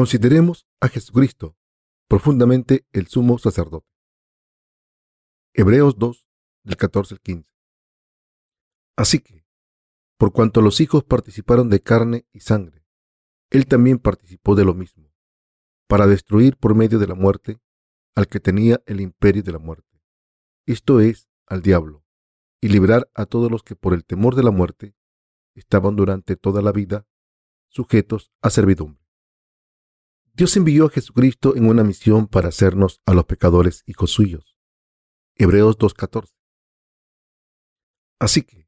Consideremos a Jesucristo, profundamente el sumo sacerdote. Hebreos 2, del 14 al 15. Así que, por cuanto los hijos participaron de carne y sangre, él también participó de lo mismo, para destruir por medio de la muerte al que tenía el imperio de la muerte, esto es, al diablo, y librar a todos los que por el temor de la muerte estaban durante toda la vida sujetos a servidumbre. Dios envió a Jesucristo en una misión para hacernos a los pecadores hijos suyos. Hebreos 2.14. Así que,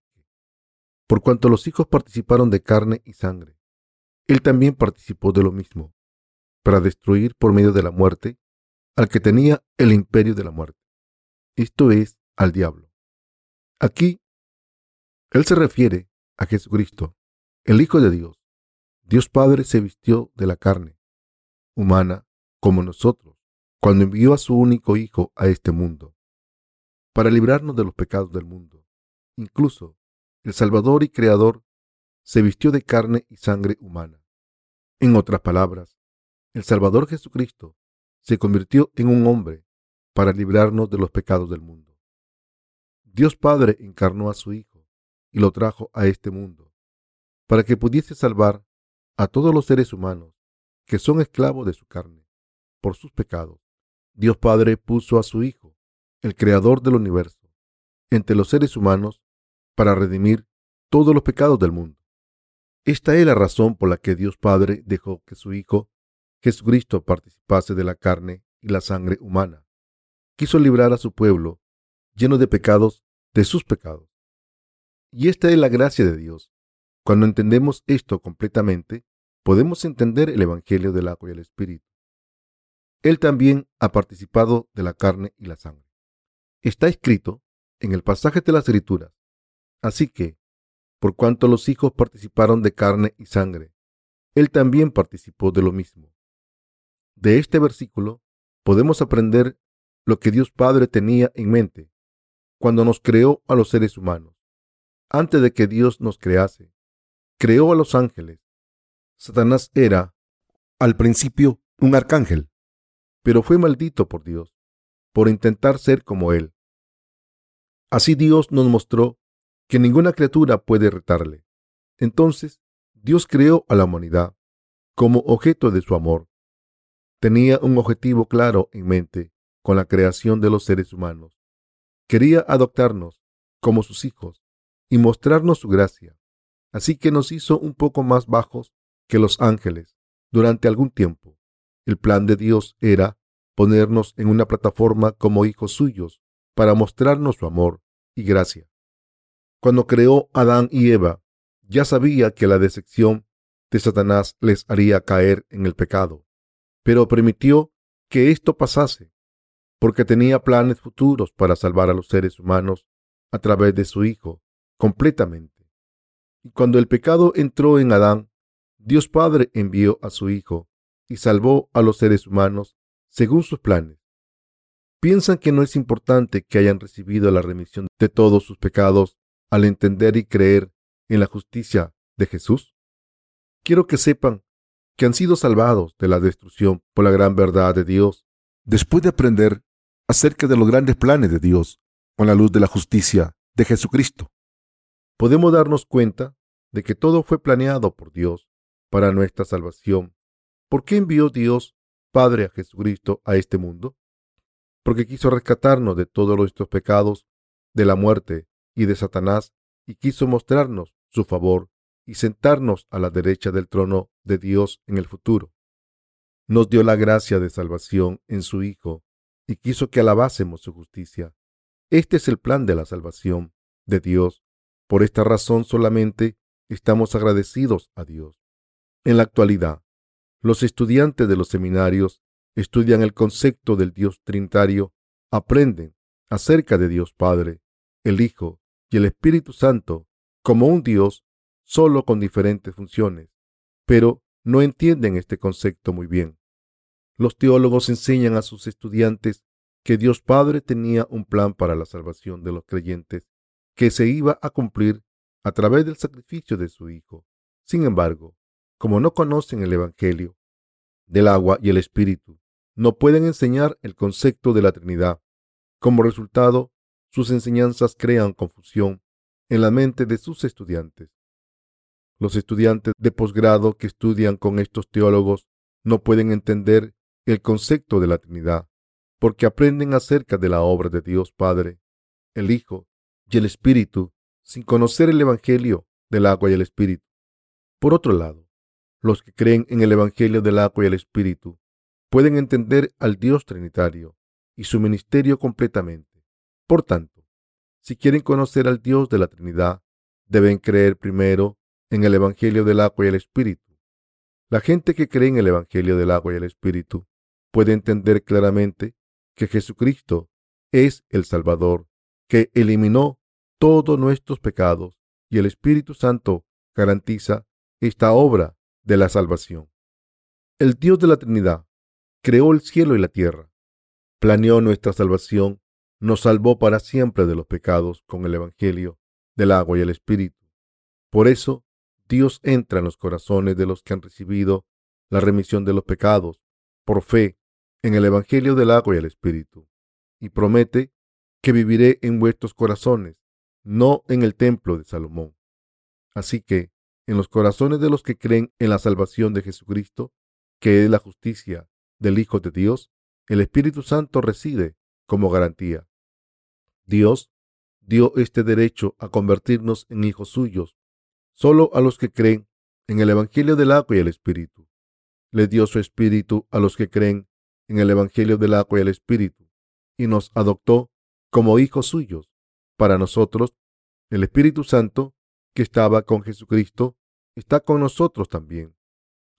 por cuanto los hijos participaron de carne y sangre, Él también participó de lo mismo, para destruir por medio de la muerte al que tenía el imperio de la muerte, esto es, al diablo. Aquí, Él se refiere a Jesucristo, el Hijo de Dios. Dios Padre se vistió de la carne, humana como nosotros, cuando envió a su único Hijo a este mundo, para librarnos de los pecados del mundo. Incluso el Salvador y Creador se vistió de carne y sangre humana. En otras palabras, el Salvador Jesucristo se convirtió en un hombre para librarnos de los pecados del mundo. Dios Padre encarnó a su Hijo y lo trajo a este mundo para que pudiese salvar a todos los seres humanos que son esclavos de su carne por sus pecados. Dios Padre puso a su Hijo, el Creador del universo, entre los seres humanos para redimir todos los pecados del mundo. Esta es la razón por la que Dios Padre dejó que su Hijo Jesucristo participase de la carne y la sangre humana. Quiso librar a su pueblo, lleno de pecados, de sus pecados. Y esta es la gracia de Dios. Cuando entendemos esto completamente, podemos entender el Evangelio del agua y el Espíritu. Él también ha participado de la carne y la sangre. Está escrito en el pasaje de las Escrituras. Así que, por cuanto los hijos participaron de carne y sangre, Él también participó de lo mismo de este versículo podemos aprender lo que Dios Padre tenía en mente cuando nos creó a los seres humanos. Antes de que Dios nos crease, creó a los ángeles. Satanás era, al principio, un arcángel, pero fue maldito por Dios por intentar ser como él. Así Dios nos mostró que ninguna criatura puede retarle. Entonces, Dios creó a la humanidad como objeto de su amor tenía un objetivo claro en mente con la creación de los seres humanos. Quería adoptarnos como sus hijos y mostrarnos su gracia. Así que nos hizo un poco más bajos que los ángeles durante algún tiempo. El plan de Dios era ponernos en una plataforma como hijos suyos para mostrarnos su amor y gracia. Cuando creó Adán y Eva, ya sabía que la decepción de Satanás les haría caer en el pecado pero permitió que esto pasase, porque tenía planes futuros para salvar a los seres humanos a través de su Hijo completamente. Y cuando el pecado entró en Adán, Dios Padre envió a su Hijo y salvó a los seres humanos según sus planes. ¿Piensan que no es importante que hayan recibido la remisión de todos sus pecados al entender y creer en la justicia de Jesús? Quiero que sepan que han sido salvados de la destrucción por la gran verdad de Dios, después de aprender acerca de los grandes planes de Dios con la luz de la justicia de Jesucristo. Podemos darnos cuenta de que todo fue planeado por Dios para nuestra salvación. ¿Por qué envió Dios Padre a Jesucristo a este mundo? Porque quiso rescatarnos de todos nuestros pecados, de la muerte y de Satanás, y quiso mostrarnos su favor y sentarnos a la derecha del trono de Dios en el futuro. Nos dio la gracia de salvación en su Hijo y quiso que alabásemos su justicia. Este es el plan de la salvación de Dios. Por esta razón solamente estamos agradecidos a Dios. En la actualidad, los estudiantes de los seminarios estudian el concepto del Dios trinitario, aprenden acerca de Dios Padre, el Hijo y el Espíritu Santo como un Dios solo con diferentes funciones, pero no entienden este concepto muy bien. Los teólogos enseñan a sus estudiantes que Dios Padre tenía un plan para la salvación de los creyentes que se iba a cumplir a través del sacrificio de su Hijo. Sin embargo, como no conocen el Evangelio, del agua y el espíritu no pueden enseñar el concepto de la Trinidad. Como resultado, sus enseñanzas crean confusión en la mente de sus estudiantes. Los estudiantes de posgrado que estudian con estos teólogos no pueden entender el concepto de la Trinidad, porque aprenden acerca de la obra de Dios Padre, el Hijo y el Espíritu sin conocer el Evangelio del agua y el Espíritu. Por otro lado, los que creen en el Evangelio del agua y el Espíritu pueden entender al Dios Trinitario y su ministerio completamente. Por tanto, si quieren conocer al Dios de la Trinidad, deben creer primero en el Evangelio del agua y el Espíritu. La gente que cree en el Evangelio del agua y el Espíritu puede entender claramente que Jesucristo es el Salvador, que eliminó todos nuestros pecados y el Espíritu Santo garantiza esta obra de la salvación. El Dios de la Trinidad creó el cielo y la tierra, planeó nuestra salvación, nos salvó para siempre de los pecados con el Evangelio del agua y el Espíritu. Por eso, Dios entra en los corazones de los que han recibido la remisión de los pecados por fe en el Evangelio del agua y el Espíritu, y promete que viviré en vuestros corazones, no en el templo de Salomón. Así que, en los corazones de los que creen en la salvación de Jesucristo, que es la justicia del Hijo de Dios, el Espíritu Santo reside como garantía. Dios dio este derecho a convertirnos en hijos suyos solo a los que creen en el Evangelio del agua y el Espíritu. Le dio su Espíritu a los que creen en el Evangelio del agua y el Espíritu y nos adoptó como hijos suyos. Para nosotros, el Espíritu Santo que estaba con Jesucristo, está con nosotros también.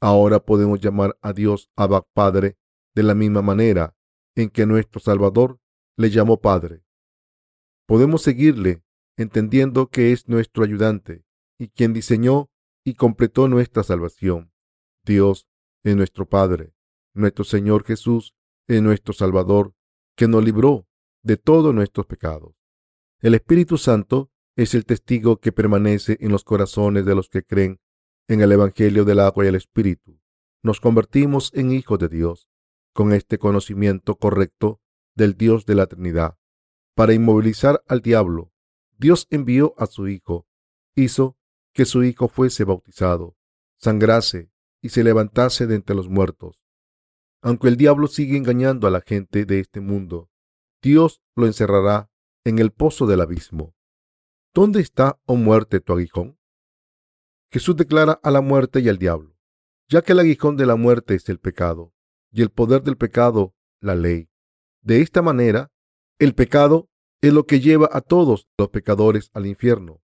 Ahora podemos llamar a Dios Abba Padre de la misma manera en que nuestro Salvador le llamó Padre. Podemos seguirle entendiendo que es nuestro ayudante y quien diseñó y completó nuestra salvación. Dios es nuestro Padre. Nuestro Señor Jesús es nuestro Salvador, que nos libró de todos nuestros pecados. El Espíritu Santo es el testigo que permanece en los corazones de los que creen en el Evangelio del agua y el Espíritu. Nos convertimos en hijos de Dios con este conocimiento correcto del Dios de la Trinidad. Para inmovilizar al diablo, Dios envió a su Hijo, hizo que su Hijo fuese bautizado, sangrase y se levantase de entre los muertos. Aunque el diablo sigue engañando a la gente de este mundo, Dios lo encerrará en el pozo del abismo. ¿Dónde está, oh muerte, tu aguijón? Jesús declara a la muerte y al diablo, ya que el aguijón de la muerte es el pecado, y el poder del pecado, la ley. De esta manera, el pecado es lo que lleva a todos los pecadores al infierno,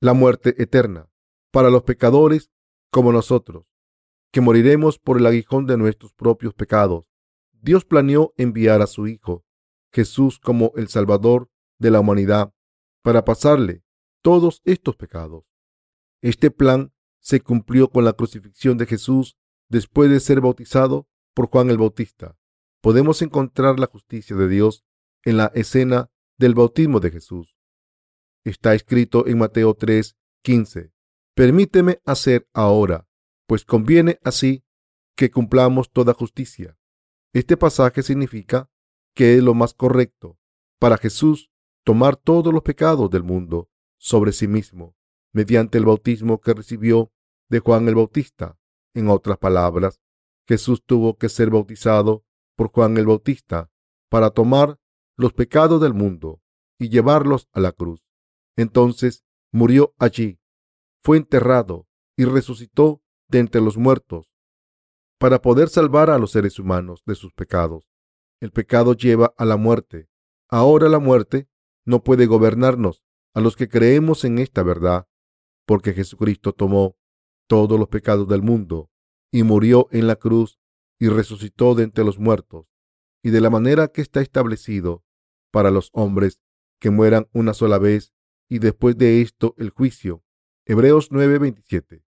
la muerte eterna, para los pecadores como nosotros, que moriremos por el aguijón de nuestros propios pecados. Dios planeó enviar a su Hijo, Jesús, como el Salvador de la humanidad, para pasarle todos estos pecados. Este plan se cumplió con la crucifixión de Jesús después de ser bautizado por Juan el Bautista. Podemos encontrar la justicia de Dios en la escena del bautismo de Jesús. Está escrito en Mateo 3, 15. Permíteme hacer ahora, pues conviene así que cumplamos toda justicia. Este pasaje significa que es lo más correcto para Jesús tomar todos los pecados del mundo sobre sí mismo mediante el bautismo que recibió de Juan el Bautista. En otras palabras, Jesús tuvo que ser bautizado por Juan el Bautista para tomar los pecados del mundo y llevarlos a la cruz. Entonces murió allí, fue enterrado y resucitó de entre los muertos para poder salvar a los seres humanos de sus pecados. El pecado lleva a la muerte. Ahora la muerte no puede gobernarnos a los que creemos en esta verdad, porque Jesucristo tomó todos los pecados del mundo y murió en la cruz y resucitó de entre los muertos, y de la manera que está establecido para los hombres que mueran una sola vez y después de esto el juicio. Hebreos 9:27.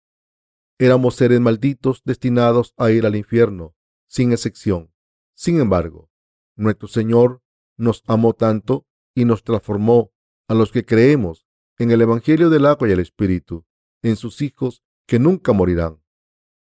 Éramos seres malditos destinados a ir al infierno, sin excepción. Sin embargo, nuestro Señor nos amó tanto y nos transformó a los que creemos en el Evangelio del agua y el Espíritu, en sus hijos que nunca morirán.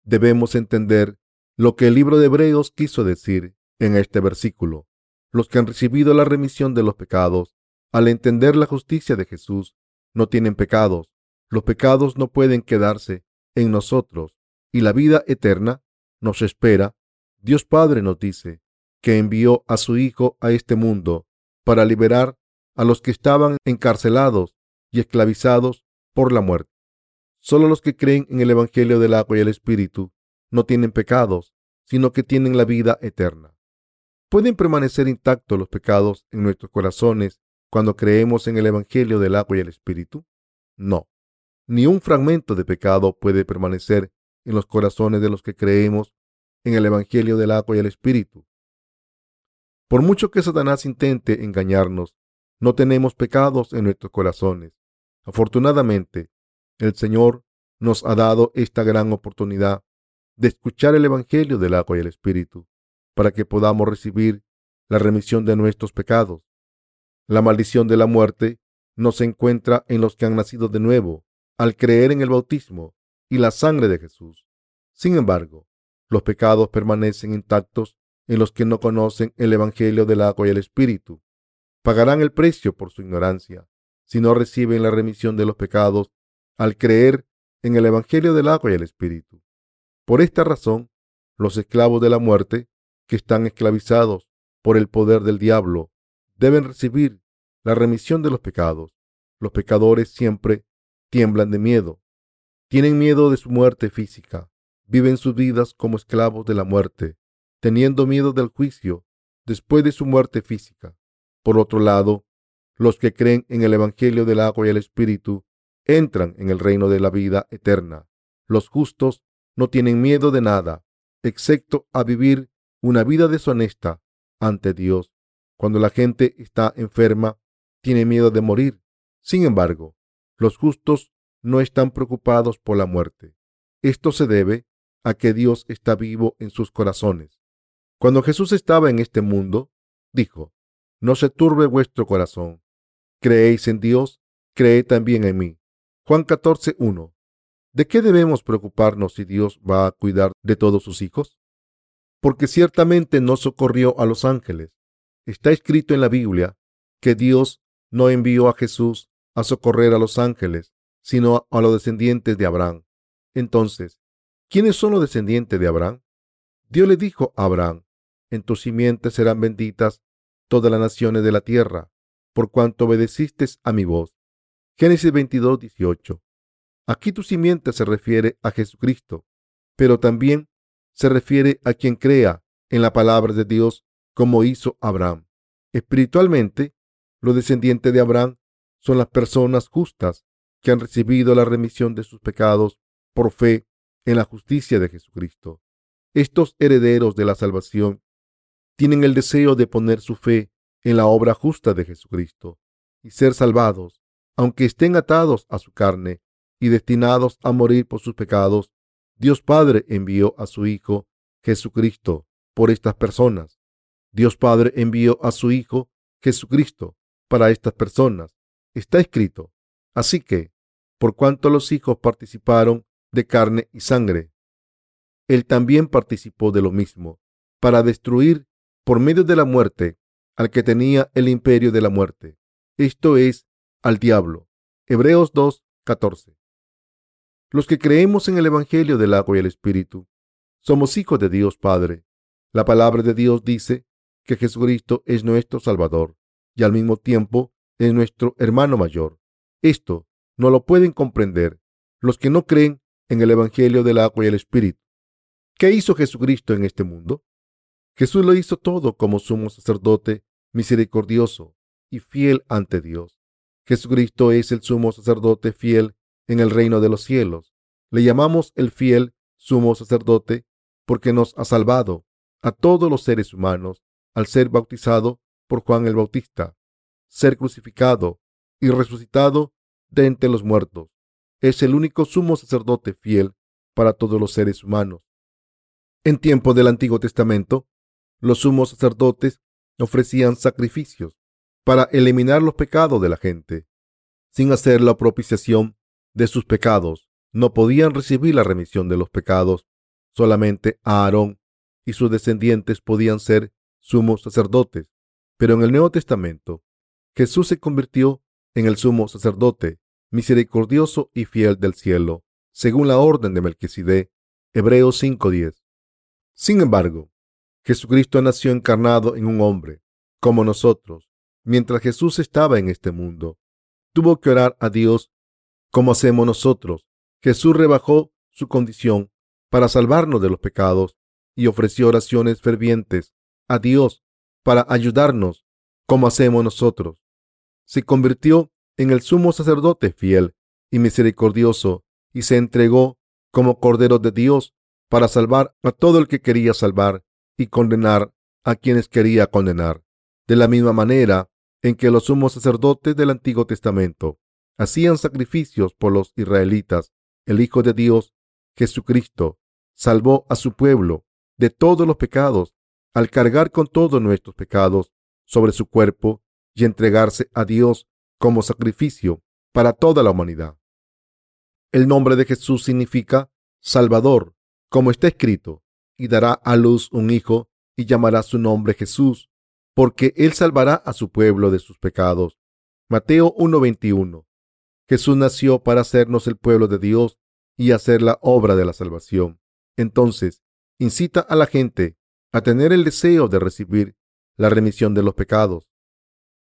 Debemos entender lo que el libro de Hebreos quiso decir en este versículo. Los que han recibido la remisión de los pecados, al entender la justicia de Jesús, no tienen pecados. Los pecados no pueden quedarse en nosotros y la vida eterna nos espera. Dios Padre nos dice que envió a su Hijo a este mundo para liberar a los que estaban encarcelados y esclavizados por la muerte. Solo los que creen en el Evangelio del agua y el Espíritu no tienen pecados, sino que tienen la vida eterna. ¿Pueden permanecer intactos los pecados en nuestros corazones cuando creemos en el Evangelio del agua y el Espíritu? No. Ni un fragmento de pecado puede permanecer en los corazones de los que creemos en el Evangelio del agua y el Espíritu. Por mucho que Satanás intente engañarnos, no tenemos pecados en nuestros corazones. Afortunadamente, el Señor nos ha dado esta gran oportunidad de escuchar el Evangelio del agua y el Espíritu, para que podamos recibir la remisión de nuestros pecados. La maldición de la muerte no se encuentra en los que han nacido de nuevo al creer en el bautismo y la sangre de Jesús. Sin embargo, los pecados permanecen intactos en los que no conocen el Evangelio del agua y el Espíritu. Pagarán el precio por su ignorancia si no reciben la remisión de los pecados al creer en el Evangelio del agua y el Espíritu. Por esta razón, los esclavos de la muerte, que están esclavizados por el poder del diablo, deben recibir la remisión de los pecados. Los pecadores siempre tiemblan de miedo. Tienen miedo de su muerte física. Viven sus vidas como esclavos de la muerte, teniendo miedo del juicio después de su muerte física. Por otro lado, los que creen en el Evangelio del agua y el Espíritu entran en el reino de la vida eterna. Los justos no tienen miedo de nada, excepto a vivir una vida deshonesta ante Dios. Cuando la gente está enferma, tiene miedo de morir. Sin embargo, los justos no están preocupados por la muerte. Esto se debe a que Dios está vivo en sus corazones. Cuando Jesús estaba en este mundo, dijo, No se turbe vuestro corazón. Creéis en Dios, creed también en mí. Juan 14, 1. ¿De qué debemos preocuparnos si Dios va a cuidar de todos sus hijos? Porque ciertamente no socorrió a los ángeles. Está escrito en la Biblia que Dios no envió a Jesús a socorrer a los ángeles, sino a los descendientes de Abraham. Entonces, ¿quiénes son los descendientes de Abraham? Dios le dijo a Abraham, en tus simientes serán benditas todas las naciones de la tierra, por cuanto obedeciste a mi voz. Génesis 22, 18. Aquí tu simiente se refiere a Jesucristo, pero también se refiere a quien crea en la palabra de Dios como hizo Abraham. Espiritualmente, los descendientes de Abraham son las personas justas que han recibido la remisión de sus pecados por fe en la justicia de Jesucristo. Estos herederos de la salvación tienen el deseo de poner su fe en la obra justa de Jesucristo y ser salvados, aunque estén atados a su carne y destinados a morir por sus pecados, Dios Padre envió a su Hijo Jesucristo por estas personas. Dios Padre envió a su Hijo Jesucristo para estas personas. Está escrito. Así que, por cuanto los hijos participaron de carne y sangre, Él también participó de lo mismo, para destruir por medio de la muerte al que tenía el imperio de la muerte, esto es, al diablo. Hebreos 2, 14. Los que creemos en el Evangelio del agua y el Espíritu, somos hijos de Dios Padre. La palabra de Dios dice que Jesucristo es nuestro Salvador y al mismo tiempo es nuestro hermano mayor. Esto no lo pueden comprender los que no creen en el Evangelio del agua y el Espíritu. ¿Qué hizo Jesucristo en este mundo? Jesús lo hizo todo como sumo sacerdote misericordioso y fiel ante Dios. Jesucristo es el sumo sacerdote fiel en el reino de los cielos. Le llamamos el fiel sumo sacerdote porque nos ha salvado a todos los seres humanos al ser bautizado por Juan el Bautista, ser crucificado y resucitado de entre los muertos. Es el único sumo sacerdote fiel para todos los seres humanos. En tiempo del Antiguo Testamento, los sumos sacerdotes ofrecían sacrificios para eliminar los pecados de la gente. Sin hacer la propiciación de sus pecados, no podían recibir la remisión de los pecados. Solamente Aarón y sus descendientes podían ser sumos sacerdotes, pero en el Nuevo Testamento Jesús se convirtió en el sumo sacerdote misericordioso y fiel del cielo, según la orden de Melquisedec, Hebreos 5:10. Sin embargo, Jesucristo nació encarnado en un hombre, como nosotros, mientras Jesús estaba en este mundo. Tuvo que orar a Dios como hacemos nosotros. Jesús rebajó su condición para salvarnos de los pecados y ofreció oraciones fervientes a Dios para ayudarnos como hacemos nosotros. Se convirtió en el sumo sacerdote fiel y misericordioso y se entregó como Cordero de Dios para salvar a todo el que quería salvar y condenar a quienes quería condenar. De la misma manera en que los sumos sacerdotes del Antiguo Testamento hacían sacrificios por los israelitas, el Hijo de Dios, Jesucristo, salvó a su pueblo de todos los pecados al cargar con todos nuestros pecados sobre su cuerpo y entregarse a Dios como sacrificio para toda la humanidad. El nombre de Jesús significa Salvador, como está escrito, y dará a luz un hijo y llamará su nombre Jesús, porque él salvará a su pueblo de sus pecados. Mateo 1:21. Jesús nació para hacernos el pueblo de Dios y hacer la obra de la salvación. Entonces, incita a la gente a tener el deseo de recibir la remisión de los pecados.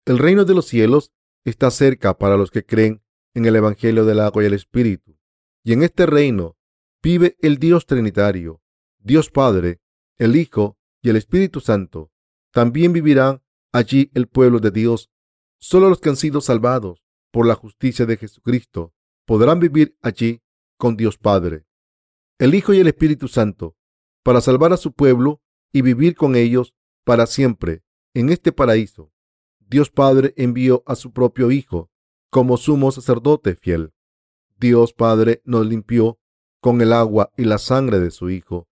El reino de los cielos está cerca para los que creen en el Evangelio del agua y el Espíritu. Y en este reino vive el Dios Trinitario, Dios Padre, el Hijo y el Espíritu Santo. También vivirán allí el pueblo de Dios. Solo los que han sido salvados por la justicia de Jesucristo podrán vivir allí con Dios Padre, el Hijo y el Espíritu Santo, para salvar a su pueblo y vivir con ellos para siempre en este paraíso. Dios Padre envió a su propio Hijo como sumo sacerdote fiel. Dios Padre nos limpió con el agua y la sangre de su Hijo,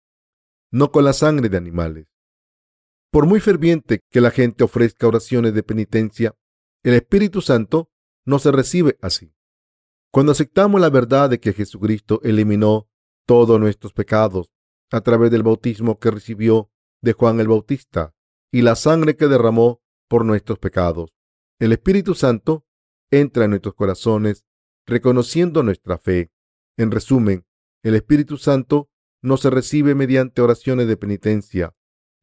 no con la sangre de animales. Por muy ferviente que la gente ofrezca oraciones de penitencia, el Espíritu Santo no se recibe así. Cuando aceptamos la verdad de que Jesucristo eliminó todos nuestros pecados a través del bautismo que recibió de Juan el Bautista y la sangre que derramó por nuestros pecados. El Espíritu Santo entra en nuestros corazones reconociendo nuestra fe. En resumen, el Espíritu Santo no se recibe mediante oraciones de penitencia.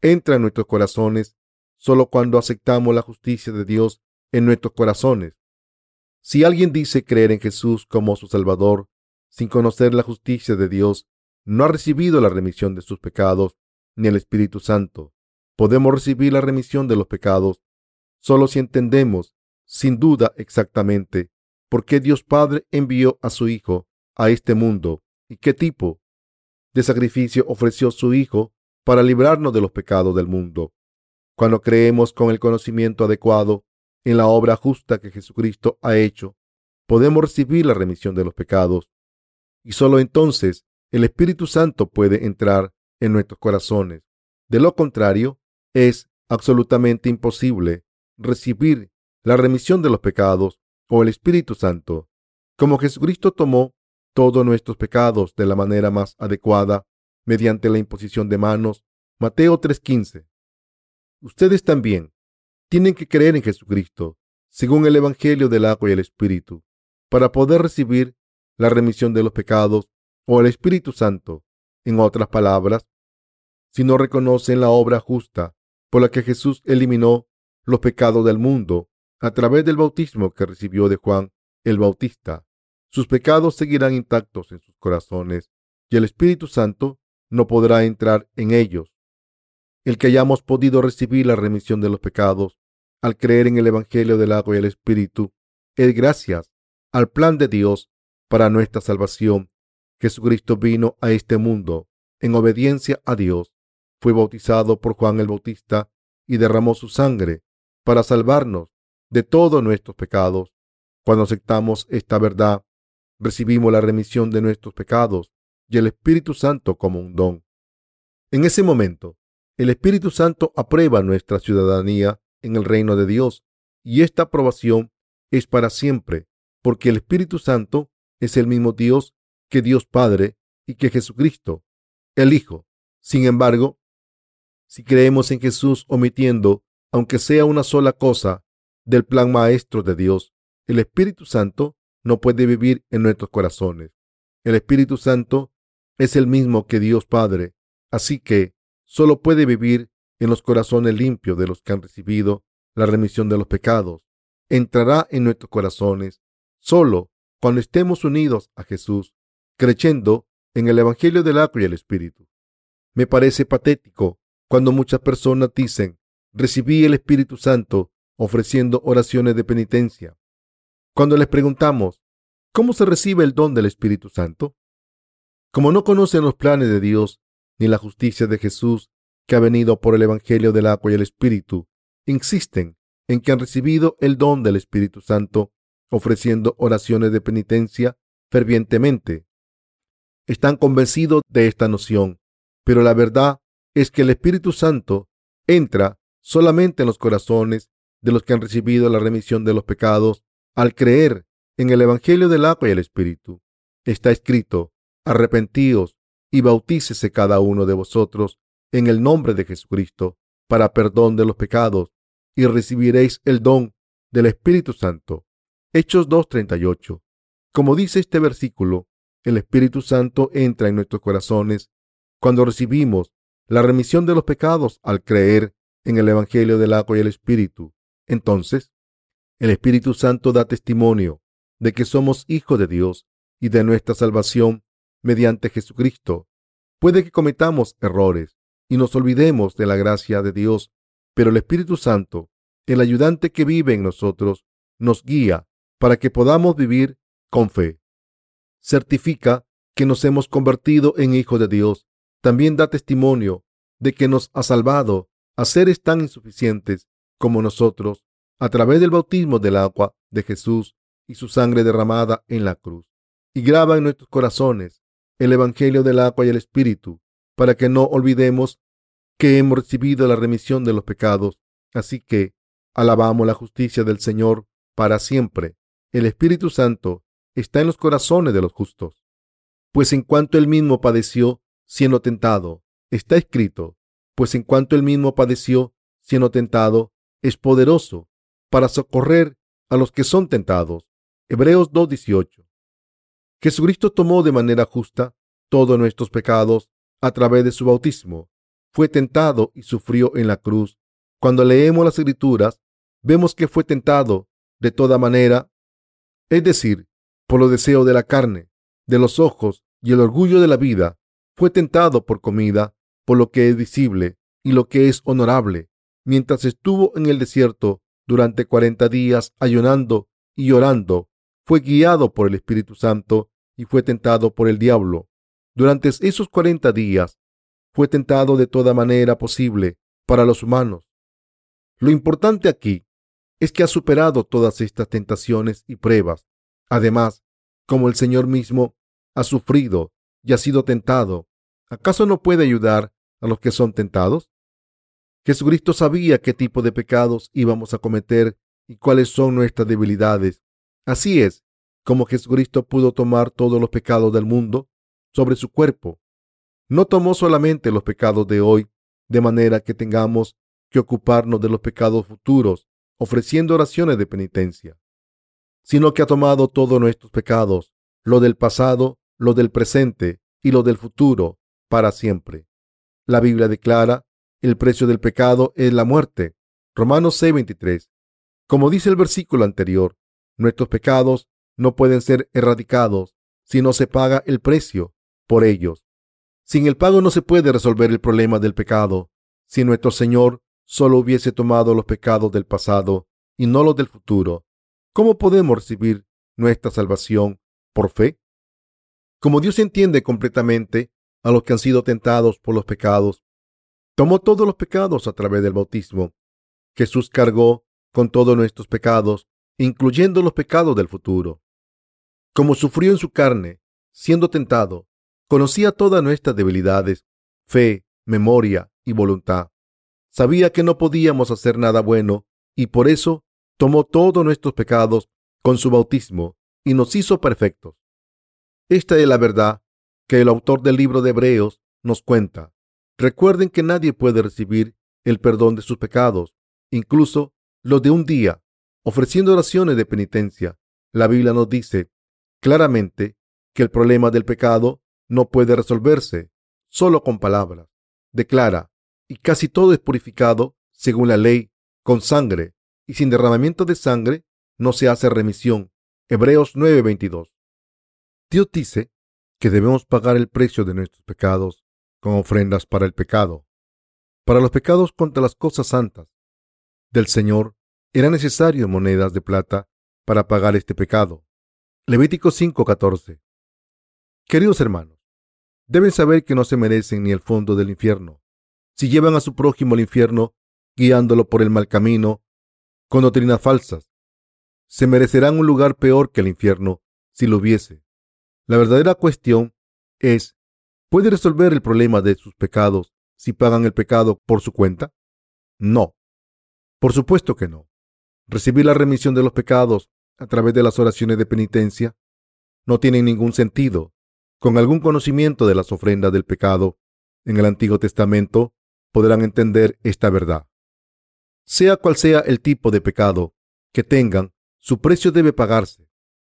Entra en nuestros corazones solo cuando aceptamos la justicia de Dios en nuestros corazones. Si alguien dice creer en Jesús como su Salvador sin conocer la justicia de Dios, no ha recibido la remisión de sus pecados ni el Espíritu Santo. Podemos recibir la remisión de los pecados solo si entendemos, sin duda exactamente, por qué Dios Padre envió a su Hijo a este mundo y qué tipo de sacrificio ofreció su Hijo para librarnos de los pecados del mundo. Cuando creemos con el conocimiento adecuado en la obra justa que Jesucristo ha hecho, podemos recibir la remisión de los pecados. Y solo entonces el Espíritu Santo puede entrar en nuestros corazones. De lo contrario, es absolutamente imposible recibir la remisión de los pecados o el Espíritu Santo. Como Jesucristo tomó todos nuestros pecados de la manera más adecuada mediante la imposición de manos. Mateo 3:15. Ustedes también tienen que creer en Jesucristo, según el Evangelio del agua y el Espíritu, para poder recibir la remisión de los pecados o el Espíritu Santo. En otras palabras, si no reconocen la obra justa por la que Jesús eliminó los pecados del mundo a través del bautismo que recibió de Juan el Bautista. Sus pecados seguirán intactos en sus corazones y el Espíritu Santo no podrá entrar en ellos. El que hayamos podido recibir la remisión de los pecados al creer en el Evangelio del agua y el Espíritu es gracias al plan de Dios para nuestra salvación. Jesucristo vino a este mundo en obediencia a Dios, fue bautizado por Juan el Bautista y derramó su sangre para salvarnos de todos nuestros pecados. Cuando aceptamos esta verdad, recibimos la remisión de nuestros pecados y el Espíritu Santo como un don. En ese momento, el Espíritu Santo aprueba nuestra ciudadanía en el reino de Dios y esta aprobación es para siempre, porque el Espíritu Santo es el mismo Dios que Dios Padre y que Jesucristo, el Hijo. Sin embargo, Si creemos en Jesús omitiendo, aunque sea una sola cosa, del plan maestro de Dios, el Espíritu Santo no puede vivir en nuestros corazones. El Espíritu Santo es el mismo que Dios Padre, así que solo puede vivir en los corazones limpios de los que han recibido la remisión de los pecados. Entrará en nuestros corazones solo cuando estemos unidos a Jesús, creyendo en el Evangelio del agua y el Espíritu. Me parece patético cuando muchas personas dicen, recibí el Espíritu Santo ofreciendo oraciones de penitencia. Cuando les preguntamos, ¿cómo se recibe el don del Espíritu Santo? Como no conocen los planes de Dios ni la justicia de Jesús que ha venido por el Evangelio del agua y el Espíritu, insisten en que han recibido el don del Espíritu Santo ofreciendo oraciones de penitencia fervientemente. Están convencidos de esta noción, pero la verdad es que el Espíritu Santo entra solamente en los corazones de los que han recibido la remisión de los pecados al creer en el Evangelio del agua y el Espíritu. Está escrito, arrepentíos y bautícese cada uno de vosotros en el nombre de Jesucristo para perdón de los pecados y recibiréis el don del Espíritu Santo. Hechos 2.38. Como dice este versículo, el Espíritu Santo entra en nuestros corazones cuando recibimos la remisión de los pecados al creer en el Evangelio del agua y el Espíritu. Entonces, el Espíritu Santo da testimonio de que somos hijos de Dios y de nuestra salvación mediante Jesucristo. Puede que cometamos errores y nos olvidemos de la gracia de Dios, pero el Espíritu Santo, el ayudante que vive en nosotros, nos guía para que podamos vivir con fe. Certifica que nos hemos convertido en hijos de Dios también da testimonio de que nos ha salvado a seres tan insuficientes como nosotros a través del bautismo del agua de Jesús y su sangre derramada en la cruz. Y graba en nuestros corazones el Evangelio del agua y el Espíritu, para que no olvidemos que hemos recibido la remisión de los pecados. Así que alabamos la justicia del Señor para siempre. El Espíritu Santo está en los corazones de los justos. Pues en cuanto él mismo padeció siendo tentado. Está escrito, pues en cuanto él mismo padeció siendo tentado, es poderoso para socorrer a los que son tentados. Hebreos 2.18. Jesucristo tomó de manera justa todos nuestros pecados a través de su bautismo. Fue tentado y sufrió en la cruz. Cuando leemos las escrituras, vemos que fue tentado de toda manera, es decir, por los deseos de la carne, de los ojos y el orgullo de la vida, fue tentado por comida, por lo que es visible y lo que es honorable, mientras estuvo en el desierto durante cuarenta días ayunando y llorando, fue guiado por el Espíritu Santo y fue tentado por el diablo. Durante esos cuarenta días fue tentado de toda manera posible para los humanos. Lo importante aquí es que ha superado todas estas tentaciones y pruebas. Además, como el Señor mismo ha sufrido y ha sido tentado, ¿acaso no puede ayudar a los que son tentados? Jesucristo sabía qué tipo de pecados íbamos a cometer y cuáles son nuestras debilidades. Así es como Jesucristo pudo tomar todos los pecados del mundo sobre su cuerpo. No tomó solamente los pecados de hoy, de manera que tengamos que ocuparnos de los pecados futuros, ofreciendo oraciones de penitencia, sino que ha tomado todos nuestros pecados, lo del pasado, lo del presente y lo del futuro, para siempre. La Biblia declara, el precio del pecado es la muerte. Romanos 6:23. Como dice el versículo anterior, nuestros pecados no pueden ser erradicados si no se paga el precio por ellos. Sin el pago no se puede resolver el problema del pecado. Si nuestro Señor solo hubiese tomado los pecados del pasado y no los del futuro, ¿cómo podemos recibir nuestra salvación por fe? Como Dios entiende completamente a los que han sido tentados por los pecados. Tomó todos los pecados a través del bautismo. Jesús cargó con todos nuestros pecados, incluyendo los pecados del futuro. Como sufrió en su carne, siendo tentado, conocía todas nuestras debilidades, fe, memoria y voluntad. Sabía que no podíamos hacer nada bueno y por eso tomó todos nuestros pecados con su bautismo y nos hizo perfectos. Esta es la verdad que el autor del libro de Hebreos nos cuenta. Recuerden que nadie puede recibir el perdón de sus pecados, incluso los de un día, ofreciendo oraciones de penitencia. La Biblia nos dice claramente que el problema del pecado no puede resolverse solo con palabras. Declara, y casi todo es purificado según la ley, con sangre, y sin derramamiento de sangre no se hace remisión. Hebreos 9:22. Dios dice que debemos pagar el precio de nuestros pecados con ofrendas para el pecado. Para los pecados contra las cosas santas del Señor era necesario monedas de plata para pagar este pecado. Levítico 5:14. Queridos hermanos, deben saber que no se merecen ni el fondo del infierno. Si llevan a su prójimo al infierno, guiándolo por el mal camino, con doctrinas falsas, se merecerán un lugar peor que el infierno si lo hubiese. La verdadera cuestión es, ¿puede resolver el problema de sus pecados si pagan el pecado por su cuenta? No. Por supuesto que no. Recibir la remisión de los pecados a través de las oraciones de penitencia no tiene ningún sentido. Con algún conocimiento de las ofrendas del pecado en el Antiguo Testamento podrán entender esta verdad. Sea cual sea el tipo de pecado que tengan, su precio debe pagarse.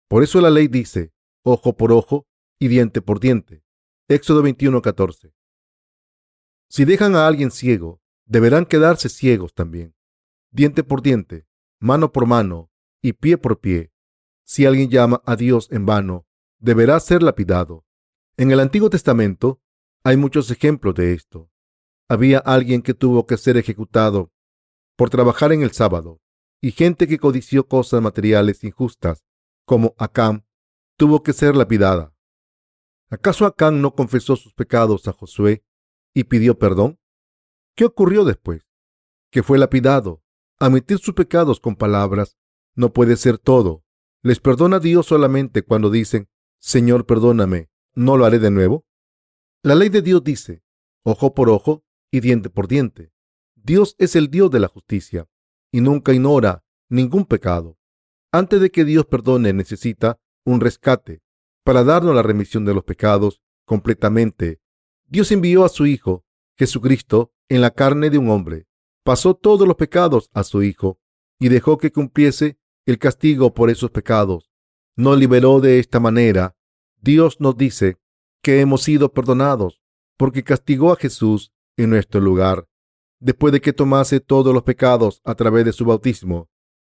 Por eso la ley dice, ojo por ojo y diente por diente. Éxodo 21:14. Si dejan a alguien ciego, deberán quedarse ciegos también. Diente por diente, mano por mano y pie por pie. Si alguien llama a Dios en vano, deberá ser lapidado. En el Antiguo Testamento hay muchos ejemplos de esto. Había alguien que tuvo que ser ejecutado por trabajar en el sábado y gente que codició cosas materiales injustas, como Acán, tuvo que ser lapidada. ¿Acaso Acán no confesó sus pecados a Josué y pidió perdón? ¿Qué ocurrió después? Que fue lapidado. Admitir sus pecados con palabras no puede ser todo. ¿Les perdona Dios solamente cuando dicen, Señor, perdóname, no lo haré de nuevo? La ley de Dios dice, ojo por ojo y diente por diente. Dios es el Dios de la justicia y nunca ignora ningún pecado. Antes de que Dios perdone necesita un rescate para darnos la remisión de los pecados completamente. Dios envió a su Hijo, Jesucristo, en la carne de un hombre. Pasó todos los pecados a su Hijo y dejó que cumpliese el castigo por esos pecados. Nos liberó de esta manera. Dios nos dice que hemos sido perdonados porque castigó a Jesús en nuestro lugar después de que tomase todos los pecados a través de su bautismo,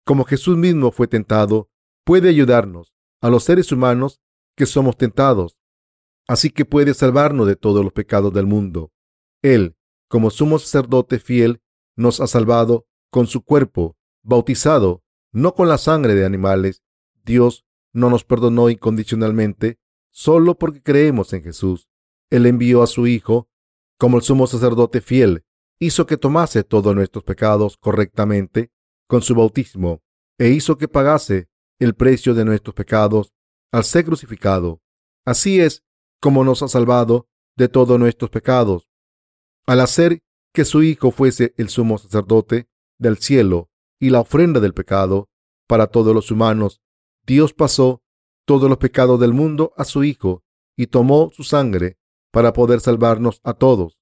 como Jesús mismo fue tentado, puede ayudarnos a los seres humanos que somos tentados. Así que puede salvarnos de todos los pecados del mundo. Él, como sumo sacerdote fiel, nos ha salvado con su cuerpo, bautizado, no con la sangre de animales. Dios no nos perdonó incondicionalmente solo porque creemos en Jesús. Él envió a su Hijo como el sumo sacerdote fiel hizo que tomase todos nuestros pecados correctamente con su bautismo e hizo que pagase el precio de nuestros pecados al ser crucificado. Así es como nos ha salvado de todos nuestros pecados. Al hacer que su Hijo fuese el sumo sacerdote del cielo y la ofrenda del pecado para todos los humanos, Dios pasó todos los pecados del mundo a su Hijo y tomó su sangre para poder salvarnos a todos.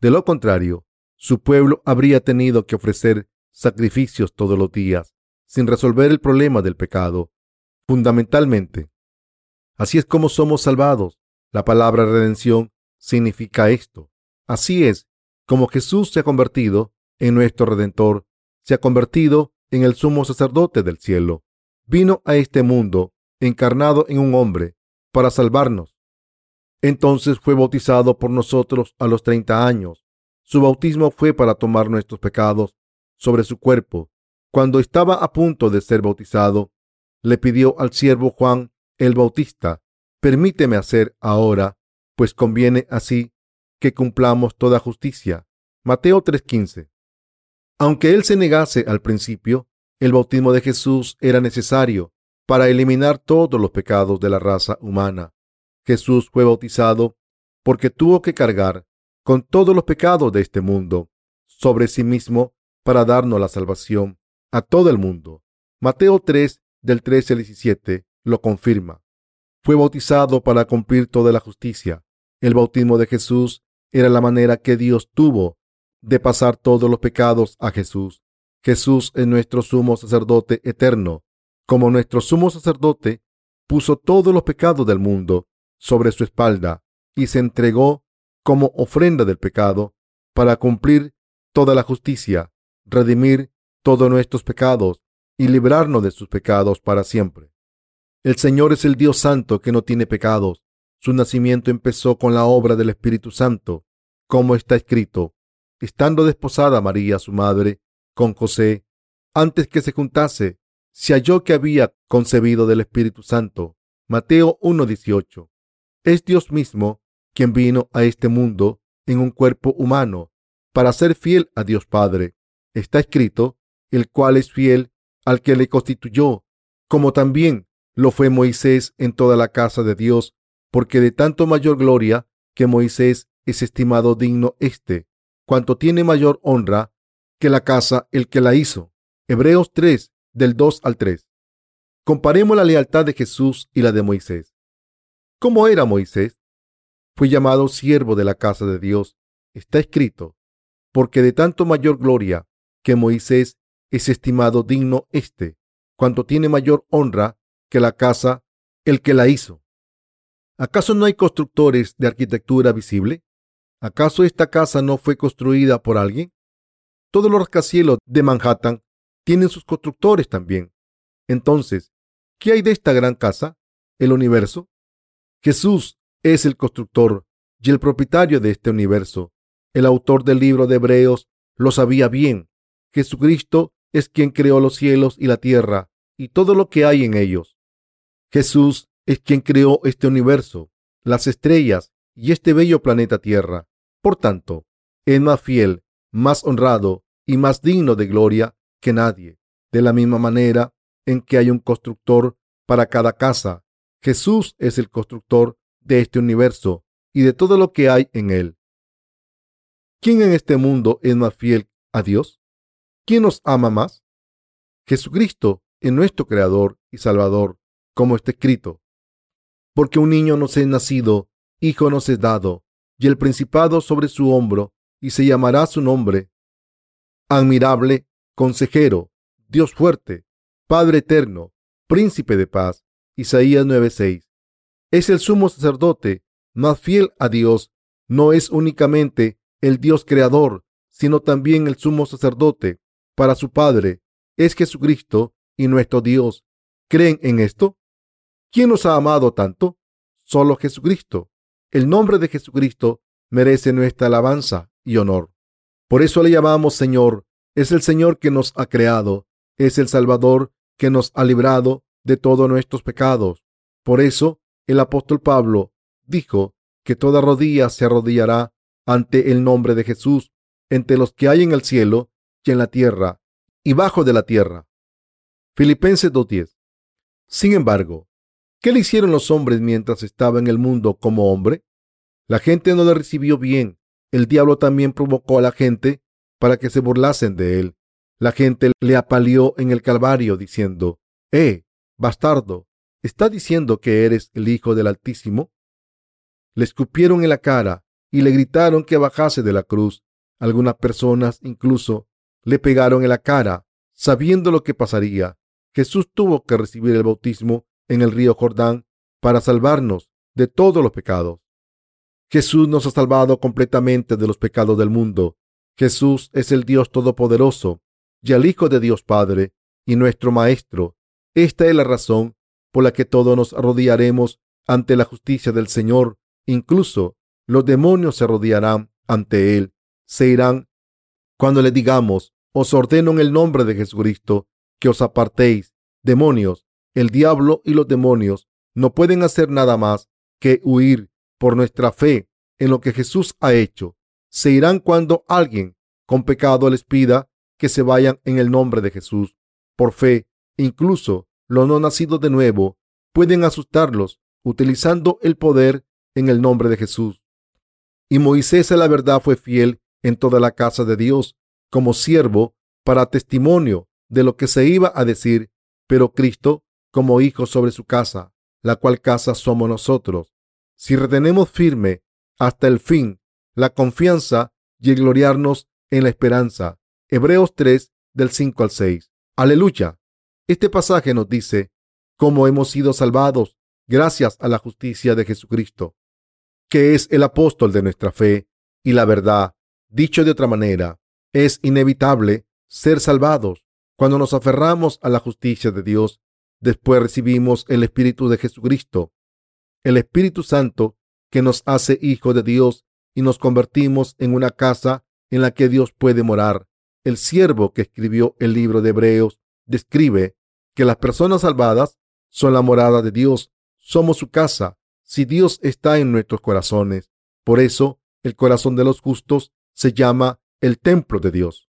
De lo contrario, su pueblo habría tenido que ofrecer sacrificios todos los días, sin resolver el problema del pecado. Fundamentalmente, así es como somos salvados. La palabra redención significa esto. Así es como Jesús se ha convertido en nuestro redentor, se ha convertido en el sumo sacerdote del cielo. Vino a este mundo encarnado en un hombre para salvarnos. Entonces fue bautizado por nosotros a los 30 años su bautismo fue para tomar nuestros pecados sobre su cuerpo. Cuando estaba a punto de ser bautizado, le pidió al siervo Juan el Bautista, permíteme hacer ahora, pues conviene así que cumplamos toda justicia. Mateo 3:15. Aunque él se negase al principio, el bautismo de Jesús era necesario para eliminar todos los pecados de la raza humana. Jesús fue bautizado porque tuvo que cargar con todos los pecados de este mundo sobre sí mismo para darnos la salvación a todo el mundo. Mateo 3 del 13 al 17 lo confirma. Fue bautizado para cumplir toda la justicia. El bautismo de Jesús era la manera que Dios tuvo de pasar todos los pecados a Jesús. Jesús es nuestro sumo sacerdote eterno. Como nuestro sumo sacerdote, puso todos los pecados del mundo sobre su espalda y se entregó como ofrenda del pecado para cumplir toda la justicia, redimir todos nuestros pecados y librarnos de sus pecados para siempre. El Señor es el Dios Santo que no tiene pecados. Su nacimiento empezó con la obra del Espíritu Santo, como está escrito, estando desposada María, su madre, con José, antes que se juntase, se halló que había concebido del Espíritu Santo. Mateo 1.18. Es Dios mismo quien vino a este mundo en un cuerpo humano para ser fiel a Dios Padre. Está escrito, el cual es fiel al que le constituyó, como también lo fue Moisés en toda la casa de Dios, porque de tanto mayor gloria que Moisés es estimado digno éste, cuanto tiene mayor honra que la casa el que la hizo. Hebreos 3, del 2 al 3. Comparemos la lealtad de Jesús y la de Moisés. ¿Cómo era Moisés? Fue llamado siervo de la casa de Dios. Está escrito, porque de tanto mayor gloria que Moisés es estimado digno éste, cuanto tiene mayor honra que la casa el que la hizo. ¿Acaso no hay constructores de arquitectura visible? ¿Acaso esta casa no fue construida por alguien? Todos los rascacielos de Manhattan tienen sus constructores también. Entonces, ¿qué hay de esta gran casa, el universo? Jesús es el constructor y el propietario de este universo. El autor del libro de Hebreos lo sabía bien. Jesucristo es quien creó los cielos y la tierra y todo lo que hay en ellos. Jesús es quien creó este universo, las estrellas y este bello planeta Tierra. Por tanto, es más fiel más honrado y más digno de gloria que nadie. De la misma manera en que hay un constructor para cada casa, Jesús es el constructor de este universo y de todo lo que hay en él. ¿Quién en este mundo es más fiel a Dios? ¿Quién nos ama más? Jesucristo es nuestro Creador y Salvador, como está escrito. Porque un niño nos es nacido, hijo nos es dado, y el principado sobre su hombro, y se llamará su nombre admirable, consejero, Dios fuerte, Padre eterno, príncipe de paz. Isaías 9:6. Es el sumo sacerdote más fiel a Dios. No es únicamente el Dios creador, sino también el sumo sacerdote para su Padre. Es Jesucristo y nuestro Dios. ¿Creen en esto? ¿Quién nos ha amado tanto? Solo Jesucristo. El nombre de Jesucristo merece nuestra alabanza y honor. Por eso le llamamos Señor. Es el Señor que nos ha creado. Es el Salvador que nos ha librado de todos nuestros pecados. Por eso el apóstol Pablo dijo que toda rodilla se arrodillará ante el nombre de Jesús, entre los que hay en el cielo en la tierra y bajo de la tierra. Filipenses 2.10. Sin embargo, ¿qué le hicieron los hombres mientras estaba en el mundo como hombre? La gente no le recibió bien el diablo también provocó a la gente para que se burlasen de él. La gente le apaleó en el Calvario diciendo, Eh, bastardo, ¿está diciendo que eres el Hijo del Altísimo? Le escupieron en la cara y le gritaron que bajase de la cruz. Algunas personas incluso le pegaron en la cara, sabiendo lo que pasaría. Jesús tuvo que recibir el bautismo en el río Jordán para salvarnos de todos los pecados. Jesús nos ha salvado completamente de los pecados del mundo. Jesús es el Dios Todopoderoso y el Hijo de Dios Padre y nuestro Maestro. Esta es la razón por la que todos nos rodearemos ante la justicia del Señor. Incluso los demonios se rodearán ante Él. Se irán cuando le digamos, os ordeno en el nombre de Jesucristo que os apartéis. Demonios, el diablo y los demonios no pueden hacer nada más que huir por nuestra fe en lo que Jesús ha hecho. Se irán cuando alguien con pecado les pida que se vayan en el nombre de Jesús. Por fe, incluso los no nacidos de nuevo pueden asustarlos utilizando el poder en el nombre de Jesús. Y Moisés a la verdad fue fiel en toda la casa de Dios como siervo para testimonio de lo que se iba a decir, pero Cristo como hijo sobre su casa, la cual casa somos nosotros. Si retenemos firme hasta el fin la confianza y el gloriarnos en la esperanza. Hebreos 3 del 5 al 6. Aleluya. Este pasaje nos dice cómo hemos sido salvados gracias a la justicia de Jesucristo, que es el apóstol de nuestra fe y la verdad. Dicho de otra manera, es inevitable ser salvados cuando nos aferramos a la justicia de Dios. Después recibimos el Espíritu de Jesucristo, el Espíritu Santo que nos hace hijos de Dios y nos convertimos en una casa en la que Dios puede morar. El siervo que escribió el libro de Hebreos describe que las personas salvadas son la morada de Dios, somos su casa, si Dios está en nuestros corazones. Por eso, el corazón de los justos se llama el templo de Dios.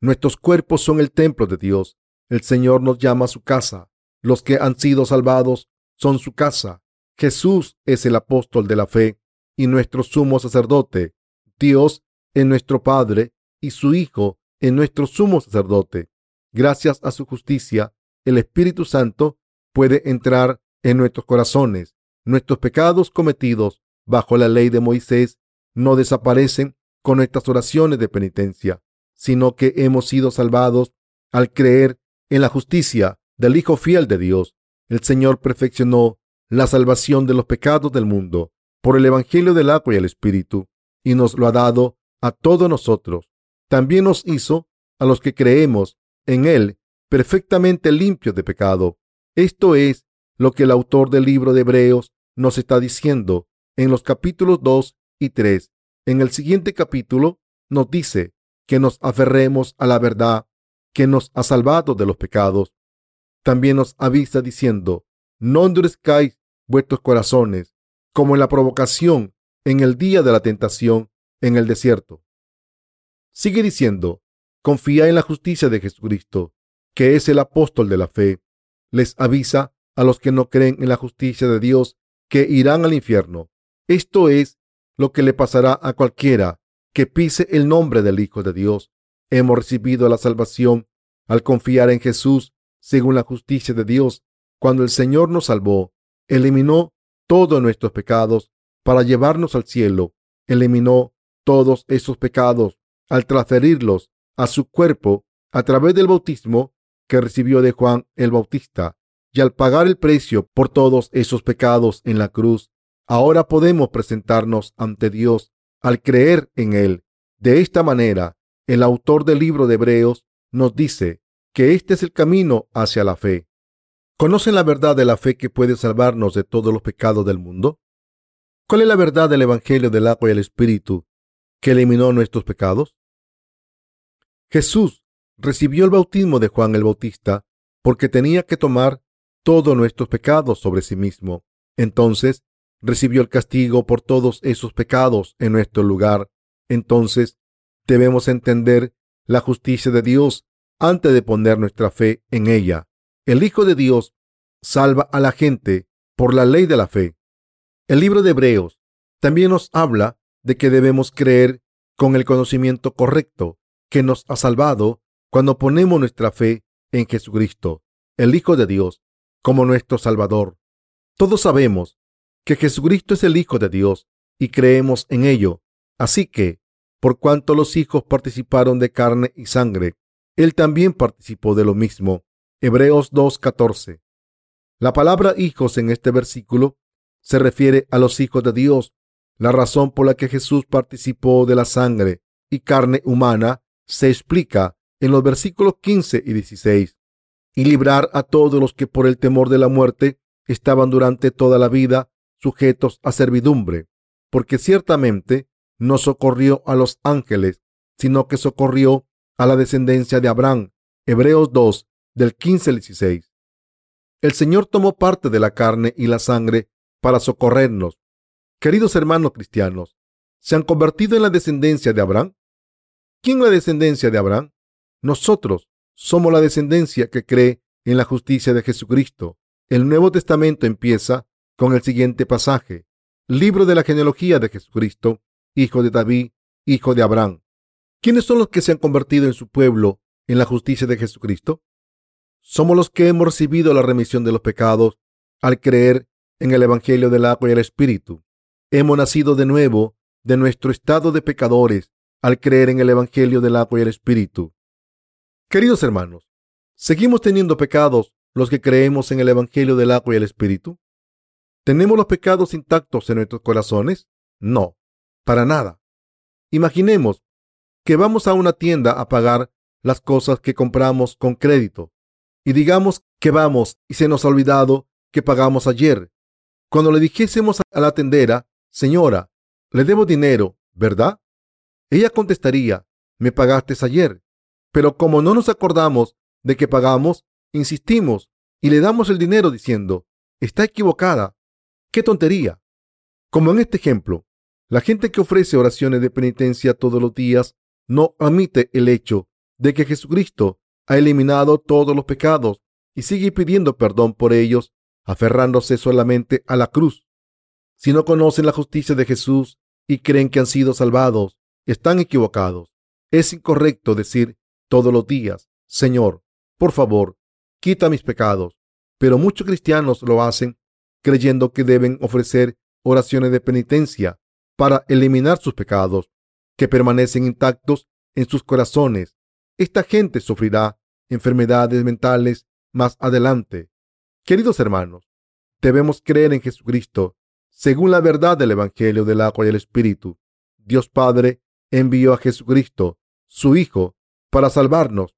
Nuestros cuerpos son el templo de Dios. El Señor nos llama su casa. Los que han sido salvados son su casa. Jesús es el apóstol de la fe y nuestro sumo sacerdote. Dios es nuestro Padre y su Hijo es nuestro sumo sacerdote. Gracias a su justicia, el Espíritu Santo puede entrar en nuestros corazones. Nuestros pecados cometidos bajo la ley de Moisés no desaparecen con nuestras oraciones de penitencia, sino que hemos sido salvados al creer en la justicia del Hijo fiel de Dios. El Señor perfeccionó la salvación de los pecados del mundo por el Evangelio del agua y el Espíritu, y nos lo ha dado a todos nosotros. También nos hizo a los que creemos en Él perfectamente limpios de pecado. Esto es lo que el autor del libro de Hebreos nos está diciendo en los capítulos 2 y 3. En el siguiente capítulo nos dice que nos aferremos a la verdad que nos ha salvado de los pecados. También nos avisa diciendo, no endurezcáis vuestros corazones como en la provocación en el día de la tentación en el desierto. Sigue diciendo, confía en la justicia de Jesucristo, que es el apóstol de la fe. Les avisa a los que no creen en la justicia de Dios que irán al infierno. Esto es lo que le pasará a cualquiera que pise el nombre del Hijo de Dios. Hemos recibido la salvación al confiar en Jesús según la justicia de Dios. Cuando el Señor nos salvó, eliminó todos nuestros pecados para llevarnos al cielo. Eliminó todos esos pecados al transferirlos a su cuerpo a través del bautismo que recibió de Juan el Bautista y al pagar el precio por todos esos pecados en la cruz, ahora podemos presentarnos ante Dios al creer en Él. De esta manera, el autor del libro de Hebreos nos dice que este es el camino hacia la fe. ¿Conocen la verdad de la fe que puede salvarnos de todos los pecados del mundo? ¿Cuál es la verdad del Evangelio del agua y el Espíritu que eliminó nuestros pecados? Jesús recibió el bautismo de Juan el Bautista porque tenía que tomar todos nuestros pecados sobre sí mismo. Entonces recibió el castigo por todos esos pecados en nuestro lugar. Entonces debemos entender la justicia de Dios antes de poner nuestra fe en ella. El Hijo de Dios salva a la gente por la ley de la fe. El libro de Hebreos también nos habla de que debemos creer con el conocimiento correcto que nos ha salvado cuando ponemos nuestra fe en Jesucristo, el Hijo de Dios, como nuestro Salvador. Todos sabemos que Jesucristo es el Hijo de Dios y creemos en ello. Así que, por cuanto los hijos participaron de carne y sangre, Él también participó de lo mismo Hebreos 2.14. La palabra hijos en este versículo se refiere a los hijos de Dios. La razón por la que Jesús participó de la sangre y carne humana se explica en los versículos 15 y 16. Y librar a todos los que por el temor de la muerte estaban durante toda la vida sujetos a servidumbre, porque ciertamente no socorrió a los ángeles, sino que socorrió a la descendencia de Abraham. Hebreos 2, del 15 al 16. El Señor tomó parte de la carne y la sangre para socorrernos. Queridos hermanos cristianos, ¿se han convertido en la descendencia de Abraham? ¿Quién la descendencia de Abraham? Nosotros somos la descendencia que cree en la justicia de Jesucristo. El Nuevo Testamento empieza con el siguiente pasaje. Libro de la genealogía de Jesucristo, hijo de David, hijo de Abraham. ¿Quiénes son los que se han convertido en su pueblo en la justicia de Jesucristo? Somos los que hemos recibido la remisión de los pecados al creer en el Evangelio del agua y el Espíritu. Hemos nacido de nuevo de nuestro estado de pecadores al creer en el Evangelio del agua y el Espíritu. Queridos hermanos, ¿seguimos teniendo pecados los que creemos en el Evangelio del agua y el Espíritu? ¿Tenemos los pecados intactos en nuestros corazones? No, para nada. Imaginemos que vamos a una tienda a pagar las cosas que compramos con crédito y digamos que vamos y se nos ha olvidado que pagamos ayer. Cuando le dijésemos a la tendera, señora, le debo dinero, ¿verdad? Ella contestaría, me pagaste ayer. Pero como no nos acordamos de que pagamos, insistimos y le damos el dinero diciendo, está equivocada. ¡Qué tontería! Como en este ejemplo, la gente que ofrece oraciones de penitencia todos los días no admite el hecho de que Jesucristo ha eliminado todos los pecados y sigue pidiendo perdón por ellos, aferrándose solamente a la cruz. Si no conocen la justicia de Jesús y creen que han sido salvados, están equivocados. Es incorrecto decir todos los días, Señor, por favor, quita mis pecados. Pero muchos cristianos lo hacen creyendo que deben ofrecer oraciones de penitencia para eliminar sus pecados, que permanecen intactos en sus corazones. Esta gente sufrirá enfermedades mentales más adelante. Queridos hermanos, debemos creer en Jesucristo según la verdad del Evangelio del agua y el Espíritu. Dios Padre envió a Jesucristo, su Hijo, para salvarnos.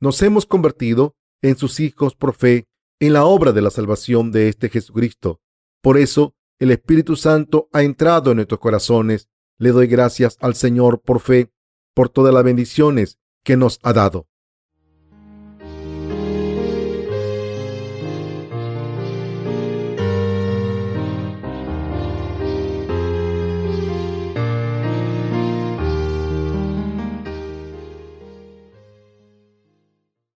Nos hemos convertido en sus hijos por fe en la obra de la salvación de este Jesucristo. Por eso, el Espíritu Santo ha entrado en nuestros corazones. Le doy gracias al Señor por fe, por todas las bendiciones que nos ha dado.